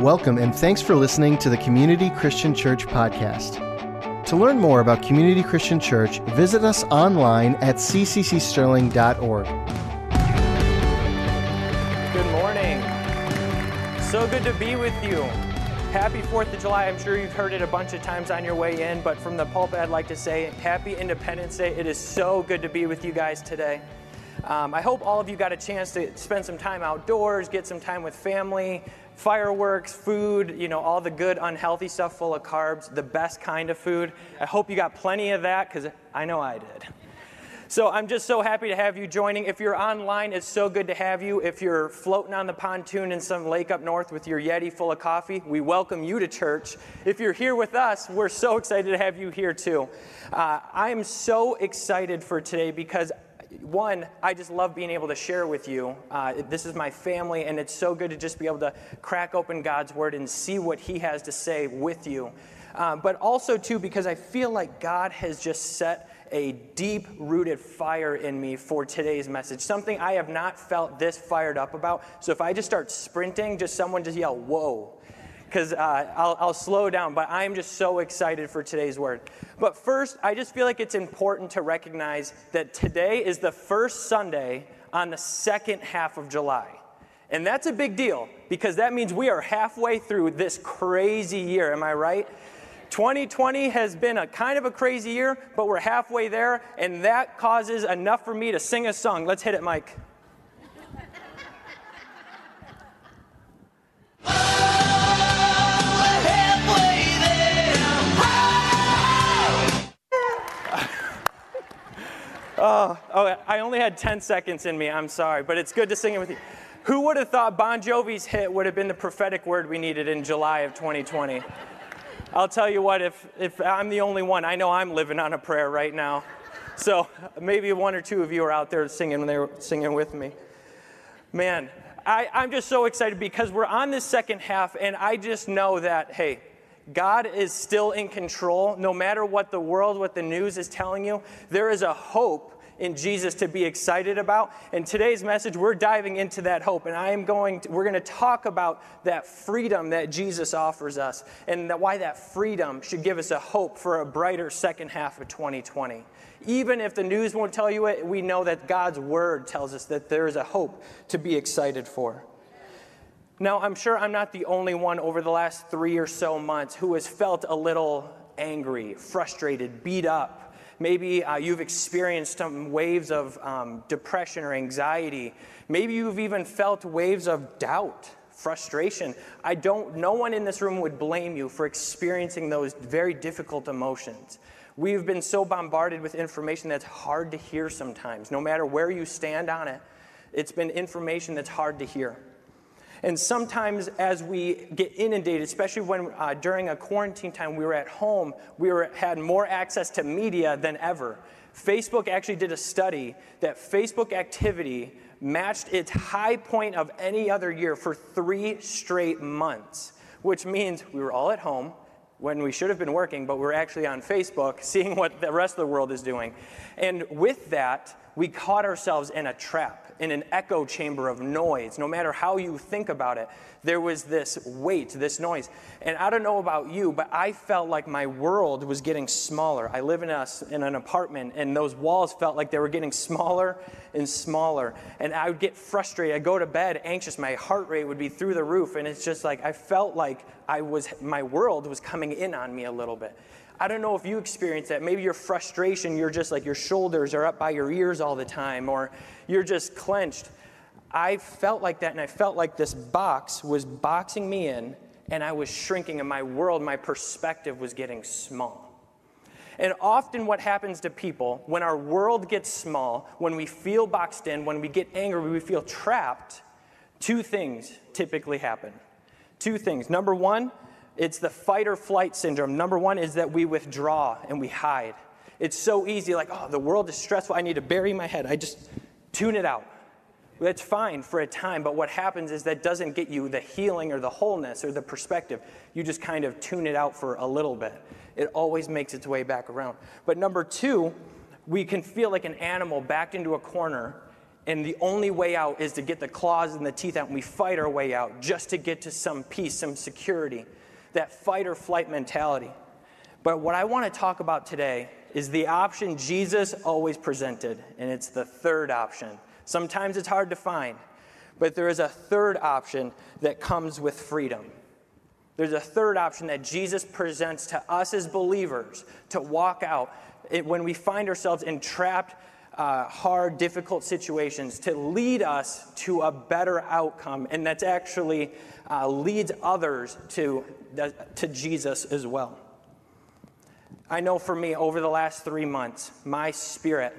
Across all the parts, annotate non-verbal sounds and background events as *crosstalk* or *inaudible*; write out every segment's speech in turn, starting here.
Welcome and thanks for listening to the Community Christian Church podcast. To learn more about Community Christian Church, visit us online at cccsterling.org. Good morning. So good to be with you. Happy 4th of July. I'm sure you've heard it a bunch of times on your way in, but from the pulpit, I'd like to say Happy Independence Day. It is so good to be with you guys today. Um, I hope all of you got a chance to spend some time outdoors, get some time with family, fireworks, food, you know, all the good, unhealthy stuff full of carbs, the best kind of food. I hope you got plenty of that because I know I did. So I'm just so happy to have you joining. If you're online, it's so good to have you. If you're floating on the pontoon in some lake up north with your Yeti full of coffee, we welcome you to church. If you're here with us, we're so excited to have you here too. Uh, I am so excited for today because one, I just love being able to share with you. Uh, this is my family, and it's so good to just be able to crack open God's Word and see what He has to say with you. Uh, but also, too, because I feel like God has just set a deep rooted fire in me for today's message, something I have not felt this fired up about. So if I just start sprinting, just someone just yell, Whoa because uh, I'll, I'll slow down, but I'm just so excited for today's word. But first, I just feel like it's important to recognize that today is the first Sunday on the second half of July. And that's a big deal because that means we are halfway through this crazy year. Am I right? 2020 has been a kind of a crazy year, but we're halfway there, and that causes enough for me to sing a song. Let's hit it, Mike. Oh, oh, I only had 10 seconds in me. I'm sorry, but it's good to sing it with you. Who would have thought Bon Jovi's hit would have been the prophetic word we needed in July of 2020? I'll tell you what, if, if I'm the only one, I know I'm living on a prayer right now. So maybe one or two of you are out there singing, they were singing with me. Man, I, I'm just so excited because we're on this second half, and I just know that, hey, God is still in control. No matter what the world, what the news is telling you, there is a hope in Jesus to be excited about. And today's message, we're diving into that hope. And I am going to, we're going to talk about that freedom that Jesus offers us and that why that freedom should give us a hope for a brighter second half of 2020. Even if the news won't tell you it, we know that God's word tells us that there is a hope to be excited for. Now, I'm sure I'm not the only one over the last three or so months who has felt a little angry, frustrated, beat up. Maybe uh, you've experienced some waves of um, depression or anxiety. Maybe you've even felt waves of doubt, frustration. I don't, no one in this room would blame you for experiencing those very difficult emotions. We've been so bombarded with information that's hard to hear sometimes. No matter where you stand on it, it's been information that's hard to hear. And sometimes, as we get inundated, especially when uh, during a quarantine time we were at home, we were, had more access to media than ever. Facebook actually did a study that Facebook activity matched its high point of any other year for three straight months, which means we were all at home when we should have been working, but we're actually on Facebook *laughs* seeing what the rest of the world is doing. And with that, we caught ourselves in a trap in an echo chamber of noise. No matter how you think about it, there was this weight, this noise. And I don't know about you, but I felt like my world was getting smaller. I live in, a, in an apartment, and those walls felt like they were getting smaller and smaller. And I would get frustrated. I'd go to bed anxious. My heart rate would be through the roof. And it's just like I felt like I was, my world was coming in on me a little bit. I don't know if you experience that. Maybe your frustration, you're just like your shoulders are up by your ears all the time, or you're just clenched. I felt like that, and I felt like this box was boxing me in, and I was shrinking, and my world, my perspective was getting small. And often, what happens to people when our world gets small, when we feel boxed in, when we get angry, we feel trapped, two things typically happen. Two things. Number one, it's the fight or flight syndrome. Number one is that we withdraw and we hide. It's so easy, like, oh, the world is stressful. I need to bury my head. I just tune it out. That's fine for a time, but what happens is that doesn't get you the healing or the wholeness or the perspective. You just kind of tune it out for a little bit. It always makes its way back around. But number two, we can feel like an animal backed into a corner and the only way out is to get the claws and the teeth out, and we fight our way out just to get to some peace, some security, that fight or flight mentality. But what I want to talk about today is the option Jesus always presented, and it's the third option. Sometimes it's hard to find, but there is a third option that comes with freedom. There's a third option that Jesus presents to us as believers to walk out when we find ourselves entrapped uh, hard, difficult situations to lead us to a better outcome, and that's actually uh, leads others to, to Jesus as well. I know for me, over the last three months, my spirit,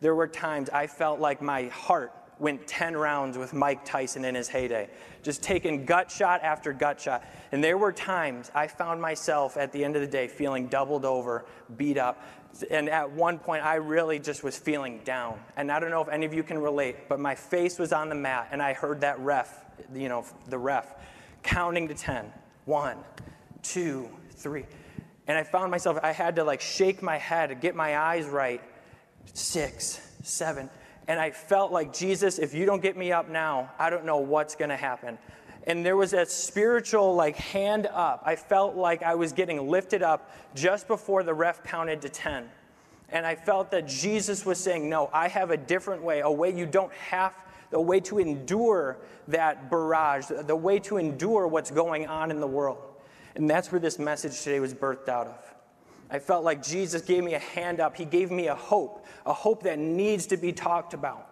there were times I felt like my heart went 10 rounds with Mike Tyson in his heyday, just taking gut shot after gut shot. And there were times I found myself at the end of the day feeling doubled over, beat up, and at one point, I really just was feeling down. And I don't know if any of you can relate, but my face was on the mat, and I heard that ref, you know, the ref, counting to 10. One, two, three. And I found myself, I had to like shake my head, to get my eyes right. Six, seven. And I felt like, Jesus, if you don't get me up now, I don't know what's going to happen and there was a spiritual like hand up. I felt like I was getting lifted up just before the ref counted to 10. And I felt that Jesus was saying, No, I have a different way, a way you don't have, a way to endure that barrage, the way to endure what's going on in the world. And that's where this message today was birthed out of. I felt like Jesus gave me a hand up. He gave me a hope, a hope that needs to be talked about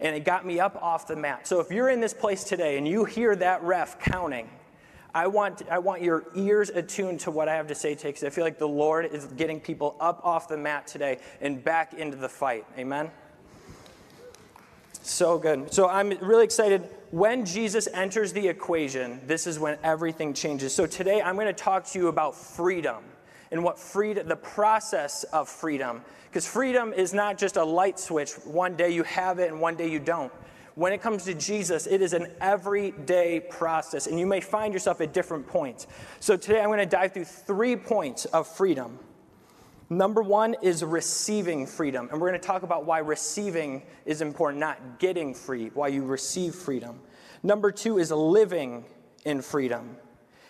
and it got me up off the mat. So if you're in this place today and you hear that ref counting, I want, I want your ears attuned to what I have to say today because I feel like the Lord is getting people up off the mat today and back into the fight. Amen? So good. So I'm really excited. When Jesus enters the equation, this is when everything changes. So today I'm going to talk to you about freedom and what freedom, the process of freedom. Because freedom is not just a light switch. One day you have it and one day you don't. When it comes to Jesus, it is an everyday process, and you may find yourself at different points. So today I'm going to dive through three points of freedom. Number one is receiving freedom, and we're going to talk about why receiving is important, not getting free, why you receive freedom. Number two is living in freedom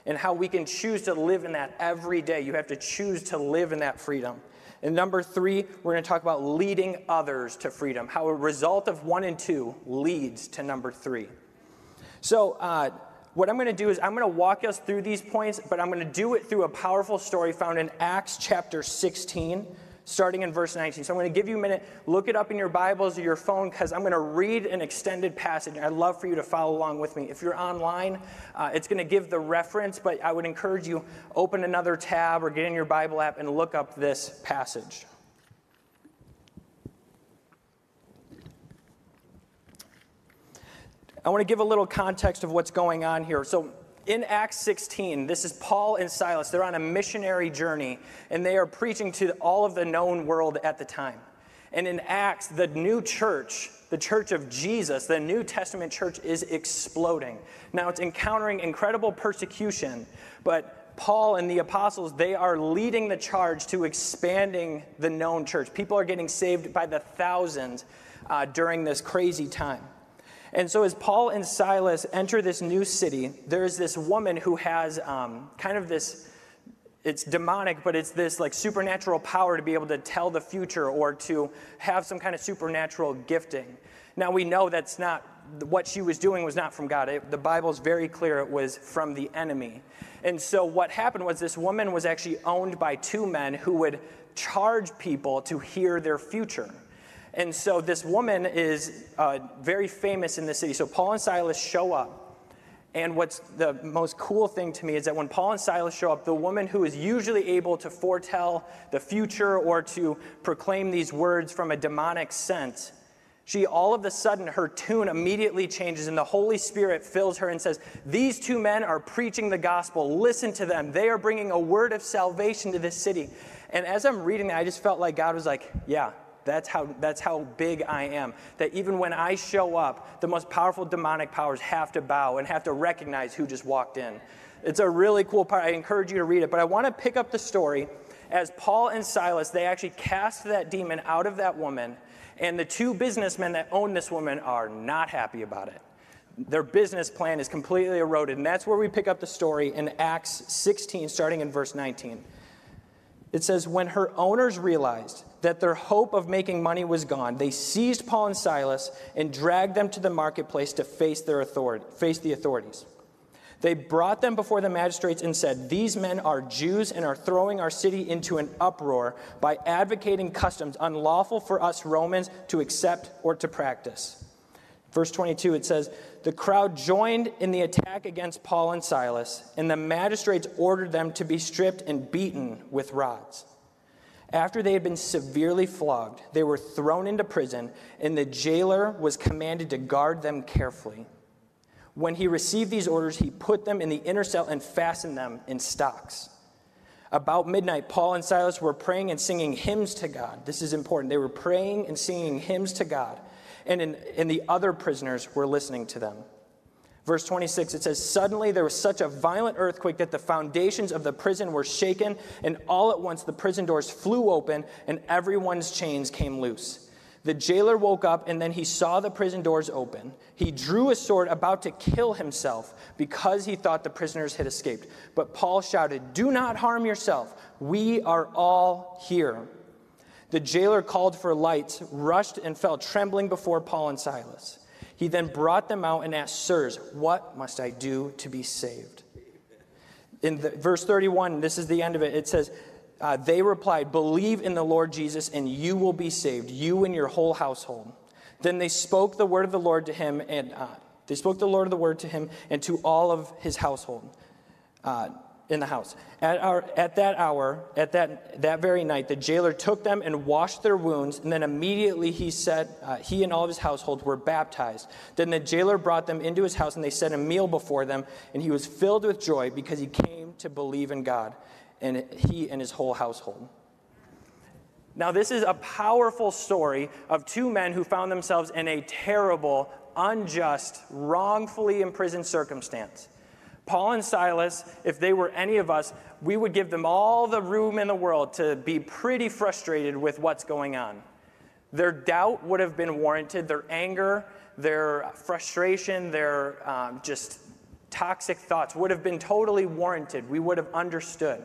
and how we can choose to live in that every day. You have to choose to live in that freedom. And number three, we're going to talk about leading others to freedom, how a result of one and two leads to number three. So, uh, what I'm going to do is I'm going to walk us through these points, but I'm going to do it through a powerful story found in Acts chapter 16 starting in verse 19. So I'm going to give you a minute. Look it up in your Bibles or your phone because I'm going to read an extended passage. I'd love for you to follow along with me. If you're online, uh, it's going to give the reference, but I would encourage you open another tab or get in your Bible app and look up this passage. I want to give a little context of what's going on here. So in Acts 16, this is Paul and Silas. They're on a missionary journey, and they are preaching to all of the known world at the time. And in Acts, the new church, the church of Jesus, the New Testament church, is exploding. Now it's encountering incredible persecution, but Paul and the apostles, they are leading the charge to expanding the known church. People are getting saved by the thousands uh, during this crazy time. And so, as Paul and Silas enter this new city, there's this woman who has um, kind of this it's demonic, but it's this like supernatural power to be able to tell the future or to have some kind of supernatural gifting. Now, we know that's not what she was doing was not from God. It, the Bible is very clear it was from the enemy. And so, what happened was this woman was actually owned by two men who would charge people to hear their future. And so this woman is uh, very famous in the city. So Paul and Silas show up. And what's the most cool thing to me is that when Paul and Silas show up, the woman who is usually able to foretell the future or to proclaim these words from a demonic sense, she all of a sudden, her tune immediately changes, and the Holy Spirit fills her and says, These two men are preaching the gospel. Listen to them. They are bringing a word of salvation to this city. And as I'm reading that, I just felt like God was like, Yeah, that's how, that's how big I am. That even when I show up, the most powerful demonic powers have to bow and have to recognize who just walked in. It's a really cool part. I encourage you to read it. But I want to pick up the story as Paul and Silas, they actually cast that demon out of that woman. And the two businessmen that own this woman are not happy about it. Their business plan is completely eroded. And that's where we pick up the story in Acts 16, starting in verse 19. It says, When her owners realized that their hope of making money was gone, they seized Paul and Silas and dragged them to the marketplace to face, their authority, face the authorities. They brought them before the magistrates and said, These men are Jews and are throwing our city into an uproar by advocating customs unlawful for us Romans to accept or to practice. Verse 22, it says, The crowd joined in the attack against Paul and Silas, and the magistrates ordered them to be stripped and beaten with rods. After they had been severely flogged, they were thrown into prison, and the jailer was commanded to guard them carefully. When he received these orders, he put them in the inner cell and fastened them in stocks. About midnight, Paul and Silas were praying and singing hymns to God. This is important. They were praying and singing hymns to God, and, in, and the other prisoners were listening to them. Verse 26, it says, Suddenly there was such a violent earthquake that the foundations of the prison were shaken, and all at once the prison doors flew open, and everyone's chains came loose. The jailer woke up, and then he saw the prison doors open. He drew a sword, about to kill himself, because he thought the prisoners had escaped. But Paul shouted, Do not harm yourself. We are all here. The jailer called for lights, rushed, and fell trembling before Paul and Silas. He then brought them out and asked, Sirs, what must I do to be saved? In the, verse 31, this is the end of it, it says, uh, They replied, Believe in the Lord Jesus, and you will be saved, you and your whole household. Then they spoke the word of the Lord to him, and uh, they spoke the Lord of the word to him and to all of his household. Uh, in the house. At, our, at that hour, at that, that very night, the jailer took them and washed their wounds, and then immediately he said, uh, he and all of his household were baptized. Then the jailer brought them into his house, and they set a meal before them, and he was filled with joy because he came to believe in God, and he and his whole household. Now, this is a powerful story of two men who found themselves in a terrible, unjust, wrongfully imprisoned circumstance. Paul and Silas, if they were any of us, we would give them all the room in the world to be pretty frustrated with what's going on. Their doubt would have been warranted, their anger, their frustration, their um, just toxic thoughts would have been totally warranted. We would have understood.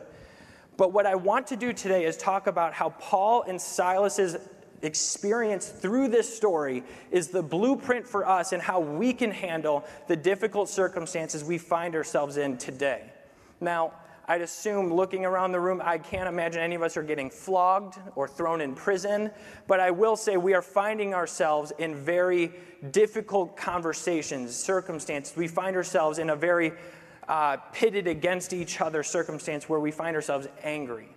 But what I want to do today is talk about how Paul and Silas's experience through this story is the blueprint for us and how we can handle the difficult circumstances we find ourselves in today. Now, I'd assume looking around the room, I can't imagine any of us are getting flogged or thrown in prison, but I will say we are finding ourselves in very difficult conversations, circumstances. We find ourselves in a very uh, pitted against each other circumstance where we find ourselves angry.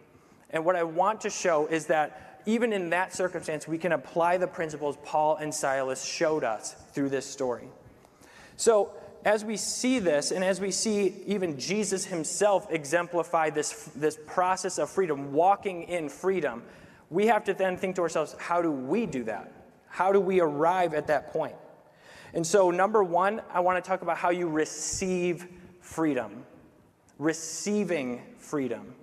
And what I want to show is that even in that circumstance, we can apply the principles Paul and Silas showed us through this story. So, as we see this, and as we see even Jesus himself exemplify this, this process of freedom, walking in freedom, we have to then think to ourselves, how do we do that? How do we arrive at that point? And so, number one, I want to talk about how you receive freedom. Receiving freedom.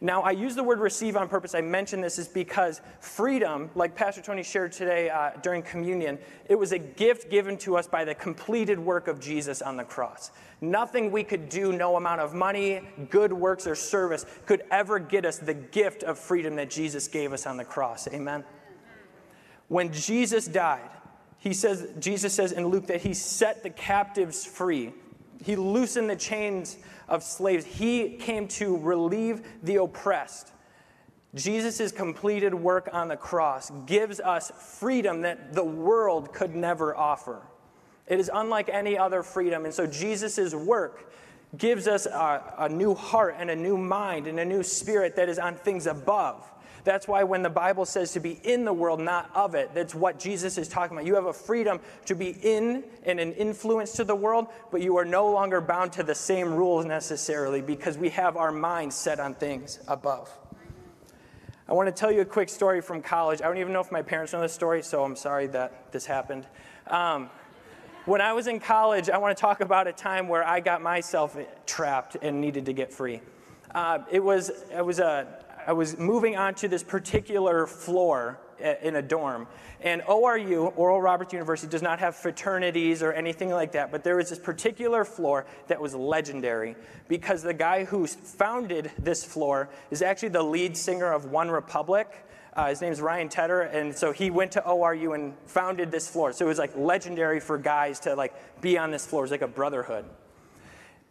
Now, I use the word receive on purpose. I mention this is because freedom, like Pastor Tony shared today uh, during communion, it was a gift given to us by the completed work of Jesus on the cross. Nothing we could do, no amount of money, good works, or service could ever get us the gift of freedom that Jesus gave us on the cross. Amen? When Jesus died, he says, Jesus says in Luke that he set the captives free. He loosened the chains of slaves. He came to relieve the oppressed. Jesus' completed work on the cross gives us freedom that the world could never offer. It is unlike any other freedom. And so Jesus' work gives us a, a, new heart and a new mind and a new spirit that is on things above. That's why when the Bible says to be in the world, not of it, that's what Jesus is talking about. You have a freedom to be in and an influence to the world, but you are no longer bound to the same rules necessarily because we have our minds set on things above. I want to tell you a quick story from college. I don't even know if my parents know this story, so I'm sorry that this happened. Um, when I was in college, I want to talk about a time where I got myself trapped and needed to get free. Uh, it was, it was a, I was moving onto this particular floor in a dorm. And ORU, Oral Roberts University, does not have fraternities or anything like that, but there was this particular floor that was legendary because the guy who founded this floor is actually the lead singer of One Republic. Uh, his name is Ryan Tedder, and so he went to ORU and founded this floor. So it was like legendary for guys to like be on this floor. It was like a brotherhood.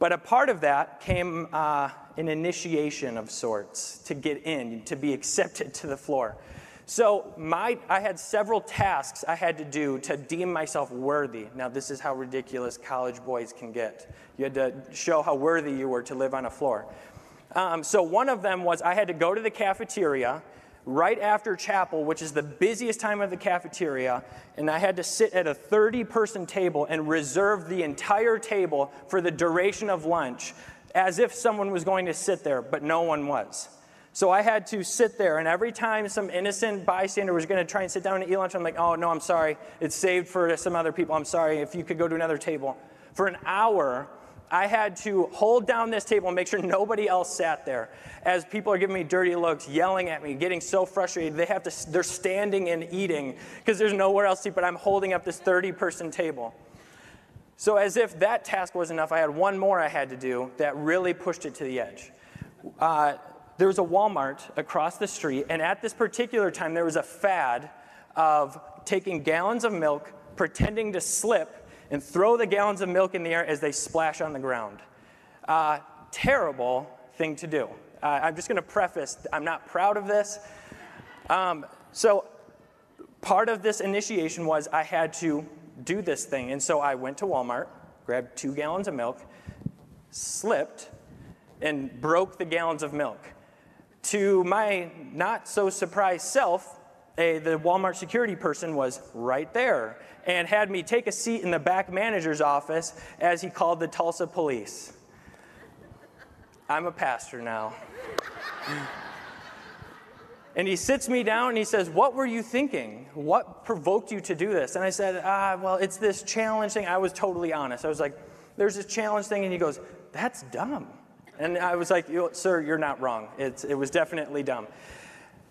But a part of that came uh, an initiation of sorts to get in, to be accepted to the floor. So my, I had several tasks I had to do to deem myself worthy. Now, this is how ridiculous college boys can get. You had to show how worthy you were to live on a floor. Um, so one of them was I had to go to the cafeteria right after chapel, which is the busiest time of the cafeteria, and I had to sit at a 30 person table and reserve the entire table for the duration of lunch as if someone was going to sit there, but no one was. So I had to sit there, and every time some innocent bystander was going to try and sit down and eat lunch, I'm like, oh, no, I'm sorry. It's saved for some other people. I'm sorry. If you could go to another table. For an hour, I had to hold down this table and make sure nobody else sat there. As people are giving me dirty looks, yelling at me, getting so frustrated, they have to, they're standing and eating because there's nowhere else to eat, but I'm holding up this 30 person table. So, as if that task was enough, I had one more I had to do that really pushed it to the edge. Uh, there was a Walmart across the street, and at this particular time, there was a fad of taking gallons of milk, pretending to slip, and throw the gallons of milk in the air as they splash on the ground. Uh, terrible thing to do. Uh, I'm just going to preface I'm not proud of this. Um, so, part of this initiation was I had to do this thing. And so I went to Walmart, grabbed two gallons of milk, slipped, and broke the gallons of milk. To my not so surprised self, a, the Walmart security person was right there and had me take a seat in the back manager's office as he called the Tulsa police. I'm a pastor now. and he sits me down and he says, What were you thinking? What provoked you to do this? And I said, Ah, well, it's this challenge thing. I was totally honest. I was like, There's this challenge thing. And he goes, That's dumb. And I was like, Sir, you're not wrong. It's, it was definitely dumb.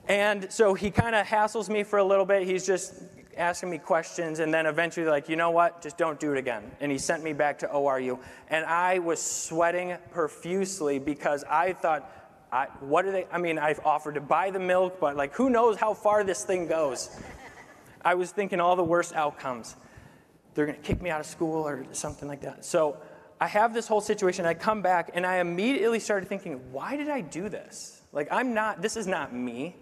And so he kind of hassles me for a little bit. He's just asking me questions, and then eventually, like, you know what? Just don't do it again. And he sent me back to ORU. And I was sweating profusely because I thought, I, what are they? I mean, I've offered to buy the milk, but like, who knows how far this thing goes? I was thinking all the worst outcomes. They're going to kick me out of school or something like that. So I have this whole situation. I come back, and I immediately started thinking, why did I do this? Like, I'm not, this is not me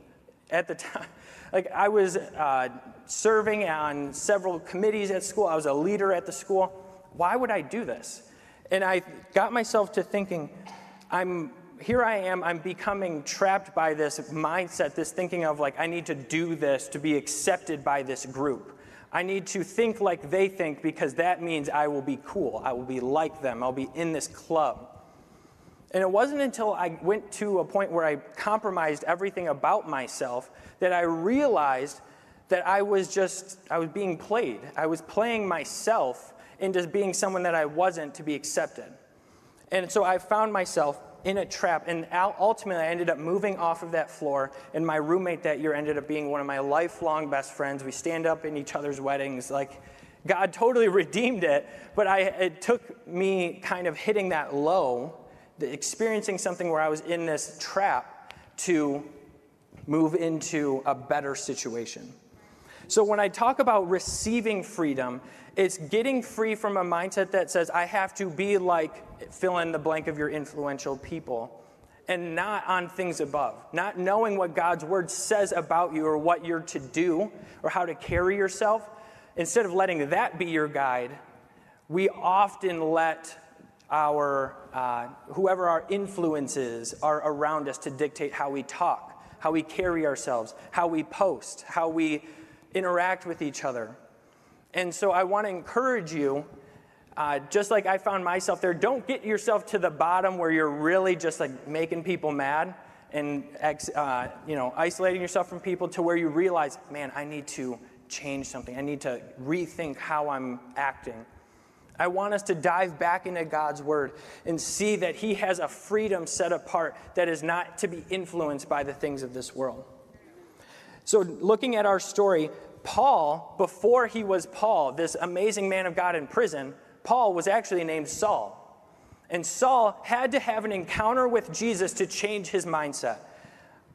at the time. *laughs* Like, I was uh, serving on several committees at school, I was a leader at the school. Why would I do this? And I got myself to thinking, I'm here I am, I'm becoming trapped by this mindset, this thinking of like, I need to do this to be accepted by this group. I need to think like they think because that means I will be cool. I will be like them. I'll be in this club. And it wasn't until I went to a point where I compromised everything about myself that I realized that I was just, I was being played. I was playing myself into being someone that I wasn't to be accepted. And so I found myself in a trap. And ultimately, I ended up moving off of that floor. And my roommate that year ended up being one of my lifelong best friends. We stand up in each other's weddings. Like, God totally *laughs* redeemed it. But I, it took me kind of hitting that low experiencing something where I was in this trap to move into a better situation. So when I talk about receiving freedom, it's getting free from a mindset that says, I have to be like fill in the blank of your influential people and not on things above. Not knowing what God's word says about you or what you're to do or how to carry yourself. Instead of letting that be your guide, we often let our, uh, whoever our influences are around us to dictate how we talk, how we carry ourselves, how we post, how we interact with each other. And so I want to encourage you, uh, just like I found myself there, don't get yourself to the bottom where you're really just like making people mad and uh, you know isolating yourself from people to where you realize, man, I need to change something. I need to rethink how I'm acting. I want us to dive back into God's word and see that He has a freedom set apart that is not to be influenced by the things of this world. So, looking at our story, Paul, before he was Paul, this amazing man of God in prison, Paul was actually named Saul. And Saul had to have an encounter with Jesus to change his mindset.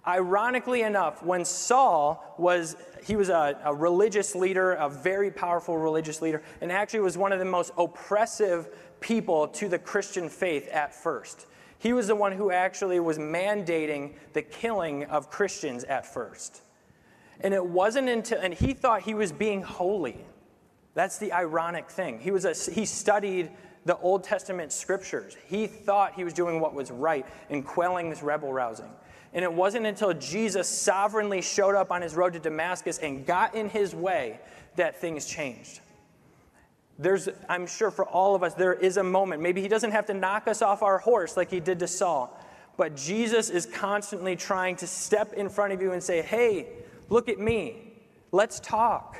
Ironically enough, when Saul was, he was a, a, religious leader, a very powerful religious leader, and actually was one of the most oppressive people to the Christian faith at first. He was the one who actually was mandating the killing of Christians at first. And it wasn't until, and he thought he was being holy. That's the ironic thing. He, was a, he studied the Old Testament scriptures. He thought he was doing what was right in quelling this rebel rousing. And it wasn't until Jesus sovereignly showed up on his road to Damascus and got in his way that things changed. There's, I'm sure for all of us, there is a moment. Maybe he doesn't have to knock us off our horse like he did to Saul, but Jesus is constantly trying to step in front of you and say, Hey, look at me. Let's talk.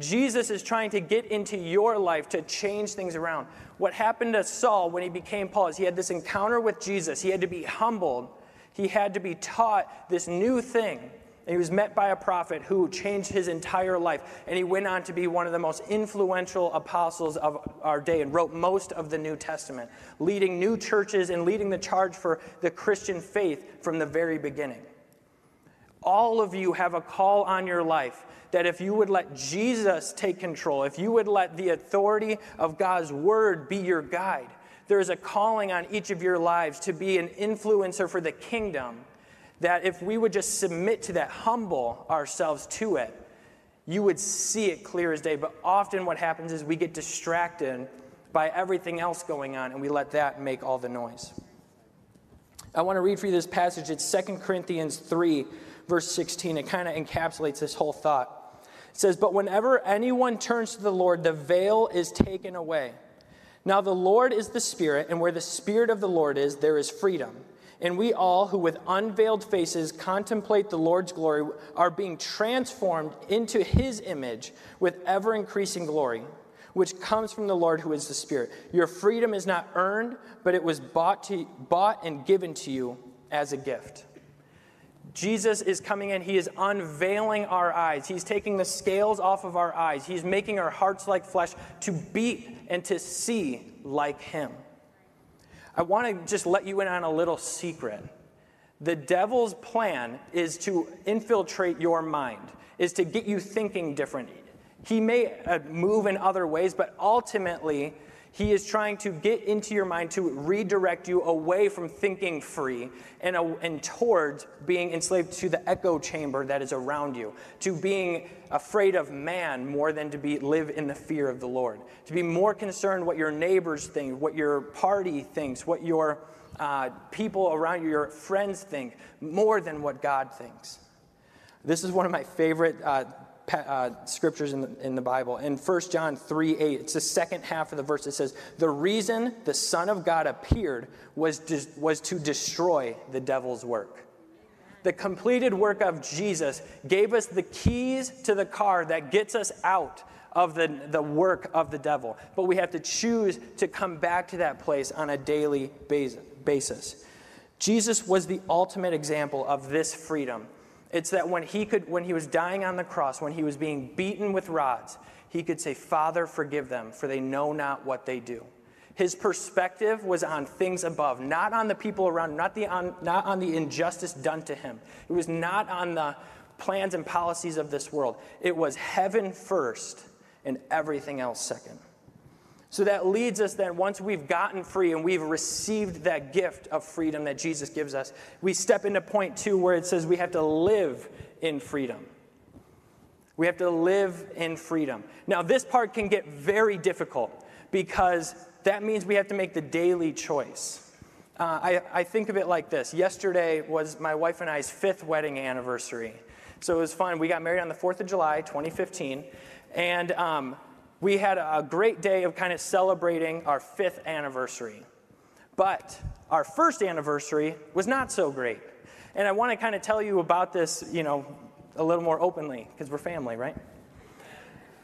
Jesus is trying to get into your life to change things around. What happened to Saul when he became Paul is he had this encounter with Jesus. He had to be humbled he had to be taught this new thing. And he was met by a prophet who changed his entire life. And he went on to be one of the most influential apostles of our day and wrote most of the New Testament, leading new churches and leading the charge for the Christian faith from the very beginning. All of you have a call on your life that if you would let Jesus take control, if you would let the authority of God's word be your guide, there is a calling on each of your lives to be an influencer for the kingdom. That if we would just submit to that, humble ourselves to it, you would see it clear as day. But often what happens is we get distracted by everything else going on and we let that make all the noise. I want to read for you this passage. It's 2 Corinthians 3, verse 16. It kind of encapsulates this whole thought. It says, But whenever anyone turns to the Lord, the veil is taken away. Now, the Lord is the Spirit, and where the Spirit of the Lord is, there is freedom. And we all, who with unveiled faces contemplate the Lord's glory, are being transformed into his image with ever increasing glory, which comes from the Lord who is the Spirit. Your freedom is not earned, but it was bought, to, bought and given to you as a gift. Jesus is coming in. He is unveiling our eyes. He's taking the scales off of our eyes. He's making our hearts like flesh to beat and to see like Him. I want to just let you in on a little secret. The devil's plan is to infiltrate your mind, is to get you thinking differently. He may uh, move in other ways, but ultimately, he is trying to get into your mind to redirect you away from thinking free and, and towards being enslaved to the echo chamber that is around you, to being afraid of man more than to be, live in the fear of the Lord, to be more concerned what your neighbors think, what your party thinks, what your uh, people around you, your friends think, more than what God thinks. This is one of my favorite uh, uh, scriptures in the, in the Bible. In 1 John 3 8, it's the second half of the verse. It says, The reason the Son of God appeared was, was to destroy the devil's work. The completed work of Jesus gave us the keys to the car that gets us out of the, the work of the devil. But we have to choose to come back to that place on a daily basis. Jesus was the ultimate example of this freedom it's that when he could when he was dying on the cross, when he was being beaten with rods, he could say, "Father, forgive them, for they know not what they do." His perspective was on things above, not on the people around, not, the, on, not on the injustice done to him. It was not on the plans and policies of this world. It was heaven first and everything else second. So that leads us then, once we've gotten free and we've received that gift of freedom that Jesus gives us, we step into point two where it says we have to live in freedom. We have to live in freedom. Now, this part can get very difficult because that means we have to make the daily choice. Uh, I, I think of it like this yesterday was my wife and I's fifth wedding anniversary. So it was fun. We got married on the 4th of July, 2015. And um, we had a great day of kind of celebrating our fifth anniversary. But our first anniversary was not so great. And I want to kind of tell you about this, you know, a little more openly because we're family, right?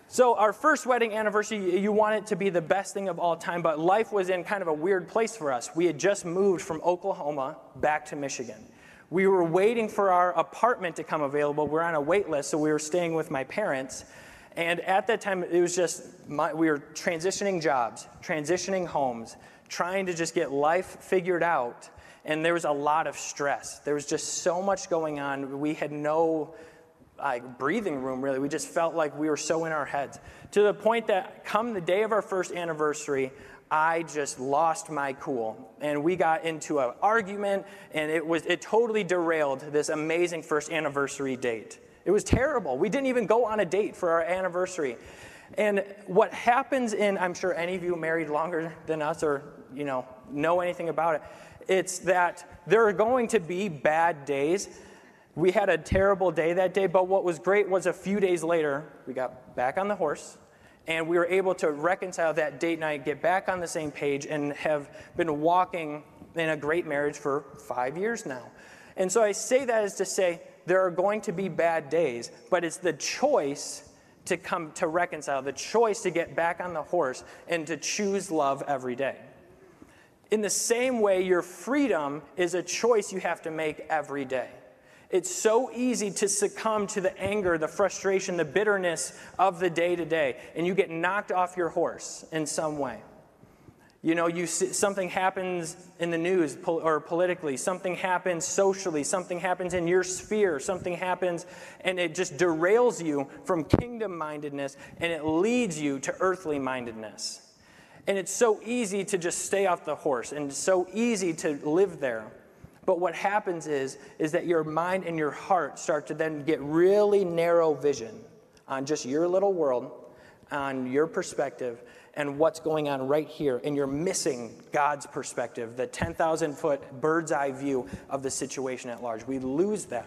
So, our first wedding anniversary, you want it to be the best thing of all time, but life was in kind of a weird place for us. We had just moved from Oklahoma back to Michigan. We were waiting for our apartment to come available. We're on a wait list, so we were staying with my parents. And at that time, it was just my, we were transitioning jobs, transitioning homes, trying to just get life figured out. And there was a lot of stress. There was just so much going on. We had no like breathing room really we just felt like we were so in our heads to the point that come the day of our first anniversary I just lost my cool. And we got into an argument, and it, was, it totally derailed this amazing first anniversary date. It was terrible. We didn't even go on a date for our anniversary. And what happens in, I'm sure any of you married longer than us or, you know, know anything about it, it's that there are going to be bad days. We had a terrible day that day, but what was great was a few days later, we got back on the horse and we were able to reconcile that date night, get back on the same page, and have been walking in a great marriage for five years now. And so I say that as to say there are going to be bad days, but it's the choice to come to reconcile, the choice to get back on the horse and to choose love every day. In the same way, your freedom is a choice you have to make every day. It's so easy to succumb to the anger, the frustration, the bitterness of the day to day, and you get knocked off your horse in some way. You know, you something happens in the news or politically, something happens socially, something happens in your sphere, something happens, and it just derails you from kingdom mindedness and it leads you to earthly mindedness. And it's so easy to just stay off the horse and so easy to live there. But what happens is, is that your mind and your heart start to then get really narrow vision on just your little world, on your perspective, and what's going on right here. And you're missing God's perspective, the 10,000 foot bird's eye view of the situation at large. We lose that.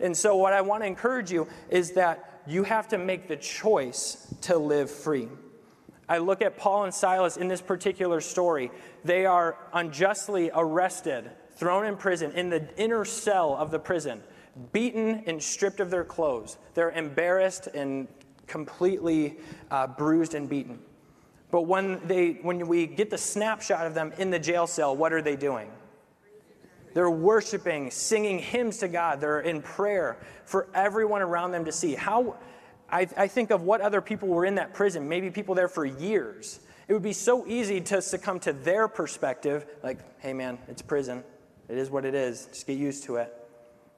And so, what I want to encourage you is that you have to make the choice to live free. I look at Paul and Silas in this particular story. They are unjustly arrested thrown in prison, in the inner cell of the prison, beaten and stripped of their clothes. They're embarrassed and completely uh, bruised and beaten. But when, they, when we get the snapshot of them in the jail cell, what are they doing? They're worshiping, singing hymns to God. They're in prayer for everyone around them to see. How I, I think of what other people were in that prison, maybe people there for years. It would be so easy to succumb to their perspective, like, hey man, it's prison. It is what it is. Just get used to it.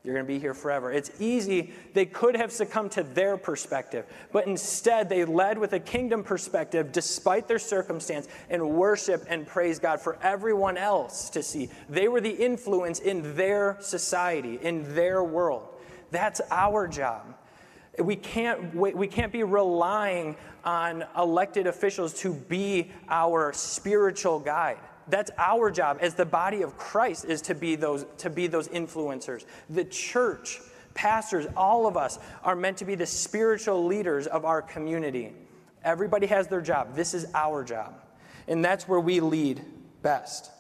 You're going to be here forever. It's easy. They could have succumbed to their perspective, but instead they led with a kingdom perspective despite their circumstance and worship and praise God for everyone else to see. They were the influence in their society, in their world. That's our job. We can't, we can't be relying on elected officials to be our spiritual guide that's our job as the body of Christ is to be those to be those influencers. The church, pastors, all of us are meant to be the spiritual leaders of our community. Everybody has their job. This is our job. And that's where we lead best.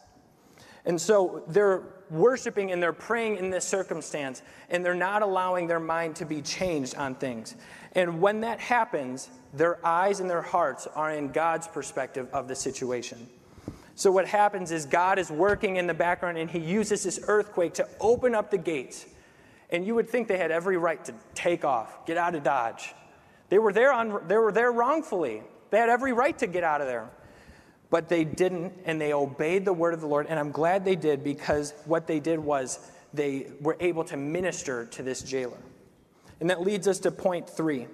And so they're worshiping and they're praying in this circumstance, and they're not allowing their mind to be changed on things. And when that happens, their eyes and their hearts are in God's perspective of the situation. So, what happens is God is working in the background and he uses this earthquake to open up the gates. And you would think they had every right to take off, get out of Dodge. They were there, on, they were there wrongfully. They had every right to get out of there. But they didn't, and they obeyed the word of the Lord. And I'm glad they did because what they did was they were able to minister to this jailer. And that leads us to point three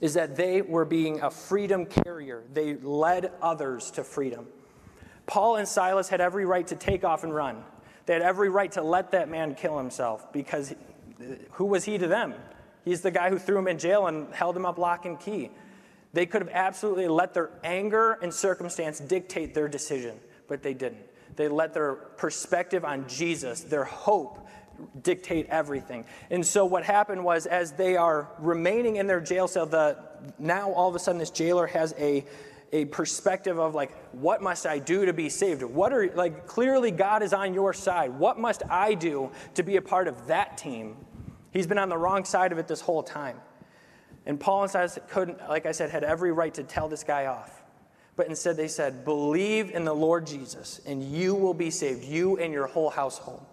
is that they were being a freedom carrier. They led others to freedom. Paul and Silas had every right to take off and run. They had every right to let that man kill himself because who was he to them? He's the guy who threw him in jail and held him up lock and key. They could have absolutely let their anger and circumstance dictate their decision, but they didn't. They let their perspective on Jesus, their hope, dictate everything. And so what happened was as they are remaining in their jail cell, the now all of a sudden this jailer has a a perspective of like what must i do to be saved? What are like clearly god is on your side. What must i do to be a part of that team? He's been on the wrong side of it this whole time. And paul and silas couldn't like i said had every right to tell this guy off. But instead they said believe in the lord jesus and you will be saved you and your whole household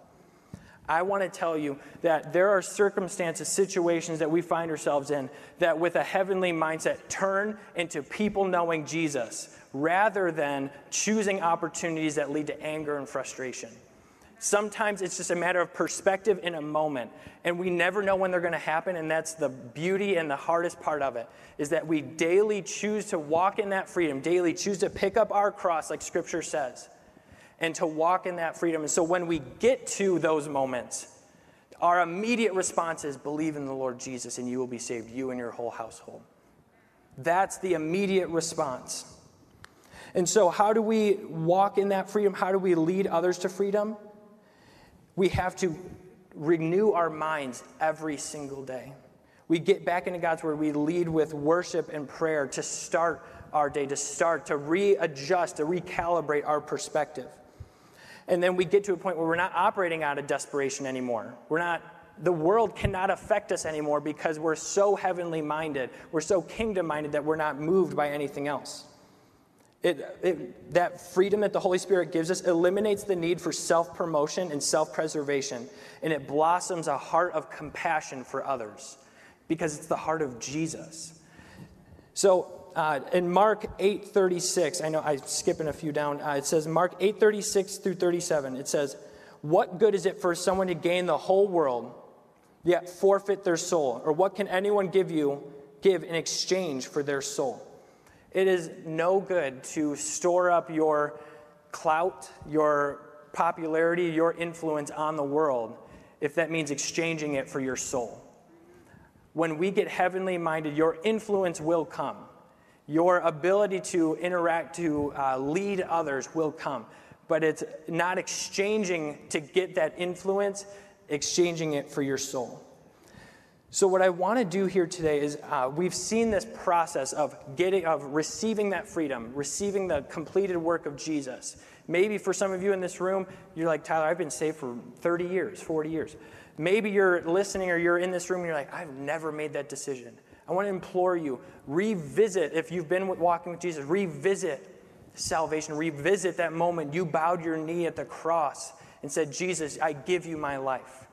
I want to tell you that there are circumstances, situations that we find ourselves in that, with a heavenly mindset, turn into people knowing Jesus rather than choosing opportunities that lead to anger and frustration. Sometimes it's just a matter of perspective in a moment, and we never know when they're going to happen, and that's the beauty and the hardest part of it is that we daily choose to walk in that freedom, daily choose to pick up our cross like scripture says, and to walk in that freedom. And so when we get to those moments, our immediate response is believe in the Lord Jesus and you will be saved, you and your whole household. That's the immediate response. And so, how do we walk in that freedom? How do we lead others to freedom? We have to renew our minds every single day. We get back into God's Word. We lead with worship and prayer to start our day, to start, to readjust, to recalibrate our perspective. And then we get to a point where we're not operating out of desperation anymore. We're not, the world cannot affect us anymore because we're so heavenly minded, we're so kingdom minded that we're not moved by anything else. It, it, that freedom that the Holy Spirit gives us eliminates the need for self promotion and self preservation, and it blossoms a heart of compassion for others because it's the heart of Jesus. So, uh, in Mark 8:36, I know I'm skipping a few down. Uh, it says Mark 8:36 through 37. It says, "What good is it for someone to gain the whole world, yet forfeit their soul? Or what can anyone give you give in exchange for their soul?" It is no good to store up your clout, your popularity, your influence on the world if that means exchanging it for your soul. When we get heavenly minded, your influence will come. Your ability to interact, to uh, lead others will come. But it's not exchanging to get that influence, exchanging it for your soul. So, what I want to do here today is uh, we've seen this process of getting, of receiving that freedom, receiving the completed work of Jesus. Maybe for some of you in this room, you're like, Tyler, I've been saved for 30 years, 40 years. Maybe you're listening or you're in this room and you're like, I've never made that decision. I want to implore you, revisit, if you've been walking with Jesus, revisit salvation, revisit that moment you bowed your knee at the cross and said, Jesus, I give you my life.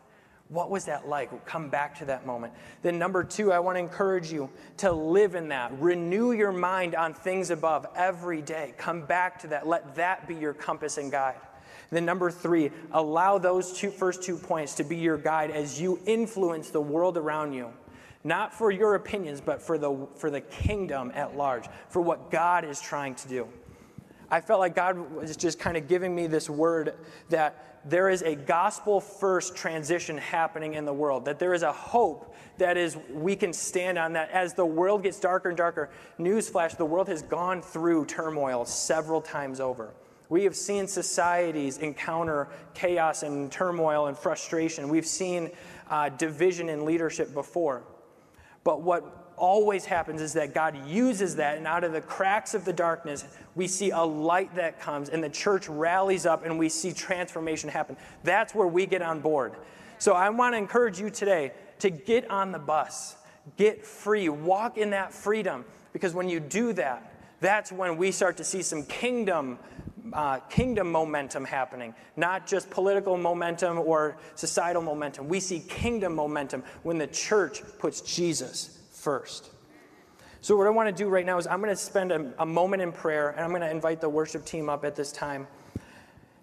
What was that like? Come back to that moment. Then, number two, I want to encourage you to live in that. Renew your mind on things above every day. Come back to that. Let that be your compass and guide. Then, number three, allow those two first two points to be your guide as you influence the world around you. Not for your opinions, but for the, for the kingdom at large, for what God is trying to do. I felt like God was just kind of giving me this word that there is a gospel first transition happening in the world, that there is a hope that is we can stand on that as the world gets darker and darker. Newsflash, the world has gone through turmoil several times over. We have seen societies encounter chaos and turmoil and frustration. We've seen uh, division in leadership before. But what always happens is that God uses that, and out of the cracks of the darkness, we see a light that comes, and the church rallies up, and we see transformation happen. That's where we get on board. So I want to encourage you today to get on the bus, get free, walk in that freedom, because when you do that, that's when we start to see some kingdom uh, kingdom momentum happening, not just political momentum or societal momentum. We see kingdom momentum when the church puts Jesus first. So, what I want to do right now is I'm going to spend a, a moment in prayer, and I'm going to invite the worship team up at this time.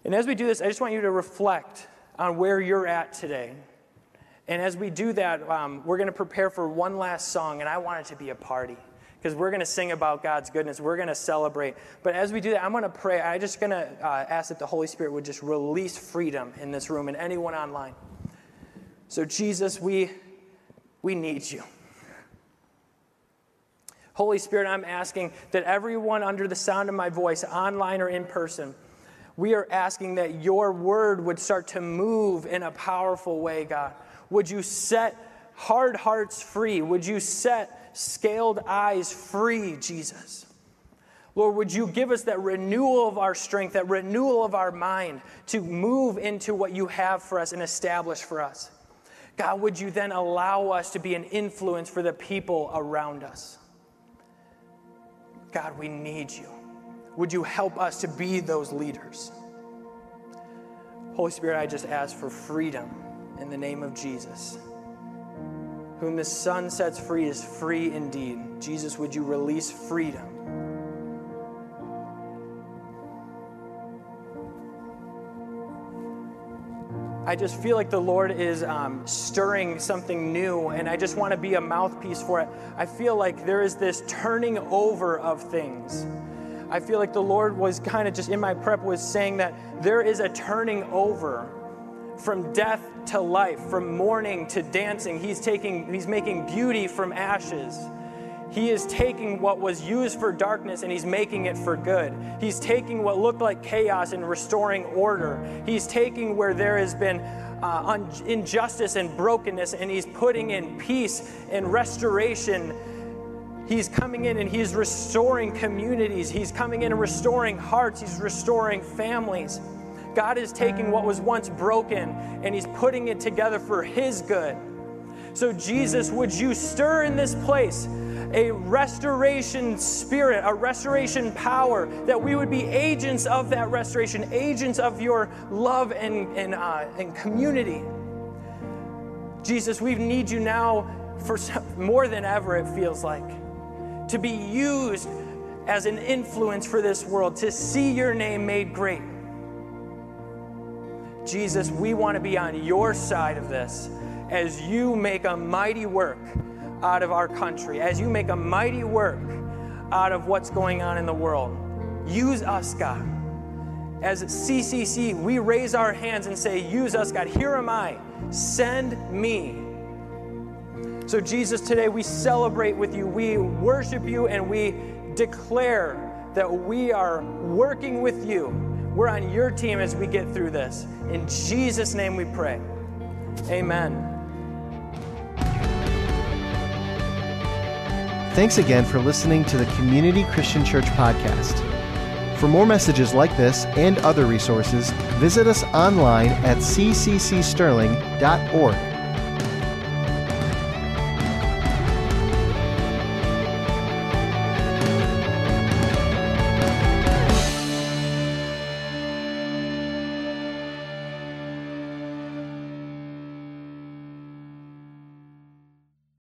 And as we do this, I just want you to reflect on where you're at today. And as we do that, um, we're going to prepare for one last song, and I want it to be a party because we're going to sing about God's goodness. We're going to celebrate. But as we do that, I'm going to pray. I'm just going to uh, ask that the Holy Spirit would just release freedom in this room and anyone online. So, Jesus, we, we need you. Holy Spirit, I'm asking that everyone under the sound of my voice, online or in person, we are asking that your word would start to move in a powerful way, God. Would you set hard hearts free? Would you set scaled eyes free, Jesus? Lord, would you give us that renewal of our strength, that renewal of our mind to move into what you have for us and establish for us? God, would you then allow us to be an influence for the people around us? God, we need you. Would you help us to be those leaders? Holy Spirit, I just ask for freedom in the name of Jesus. Whom the Son sets free is free indeed. Jesus, would you release freedom? I just feel like the Lord is um, stirring something new, and I just want to be a mouthpiece for it. I feel like there is this turning over of things. I feel like the Lord was kind of just in my prep was saying that there is a turning over from death to life, from mourning to dancing. He's taking, he's making beauty from ashes. He is taking what was used for darkness and he's making it for good. He's taking what looked like chaos and restoring order. He's taking where there has been uh, un- injustice and brokenness and he's putting in peace and restoration. He's coming in and he's restoring communities. He's coming in and restoring hearts. He's restoring families. God is taking what was once broken and he's putting it together for his good. So, Jesus, would you stir in this place a restoration spirit, a restoration power, that we would be agents of that restoration, agents of your love and, and, uh, and community. Jesus, we need you now for more than ever, it feels like, to be used as an influence for this world, to see your name made great. Jesus, we want to be on your side of this as you make a mighty work out of our country, as you make a mighty work out of what's going on in the world. Use us, God. As CCC, we raise our hands and say, Use us, God. Here am I. Send me. So, Jesus, today we celebrate with you. We worship you and we declare that we are working with you. We're on your team as we get through this. In Jesus' name we pray. Amen. Thanks again for listening to the Community Christian Church podcast. For more messages like this and other resources, visit us online at cccsterling.org.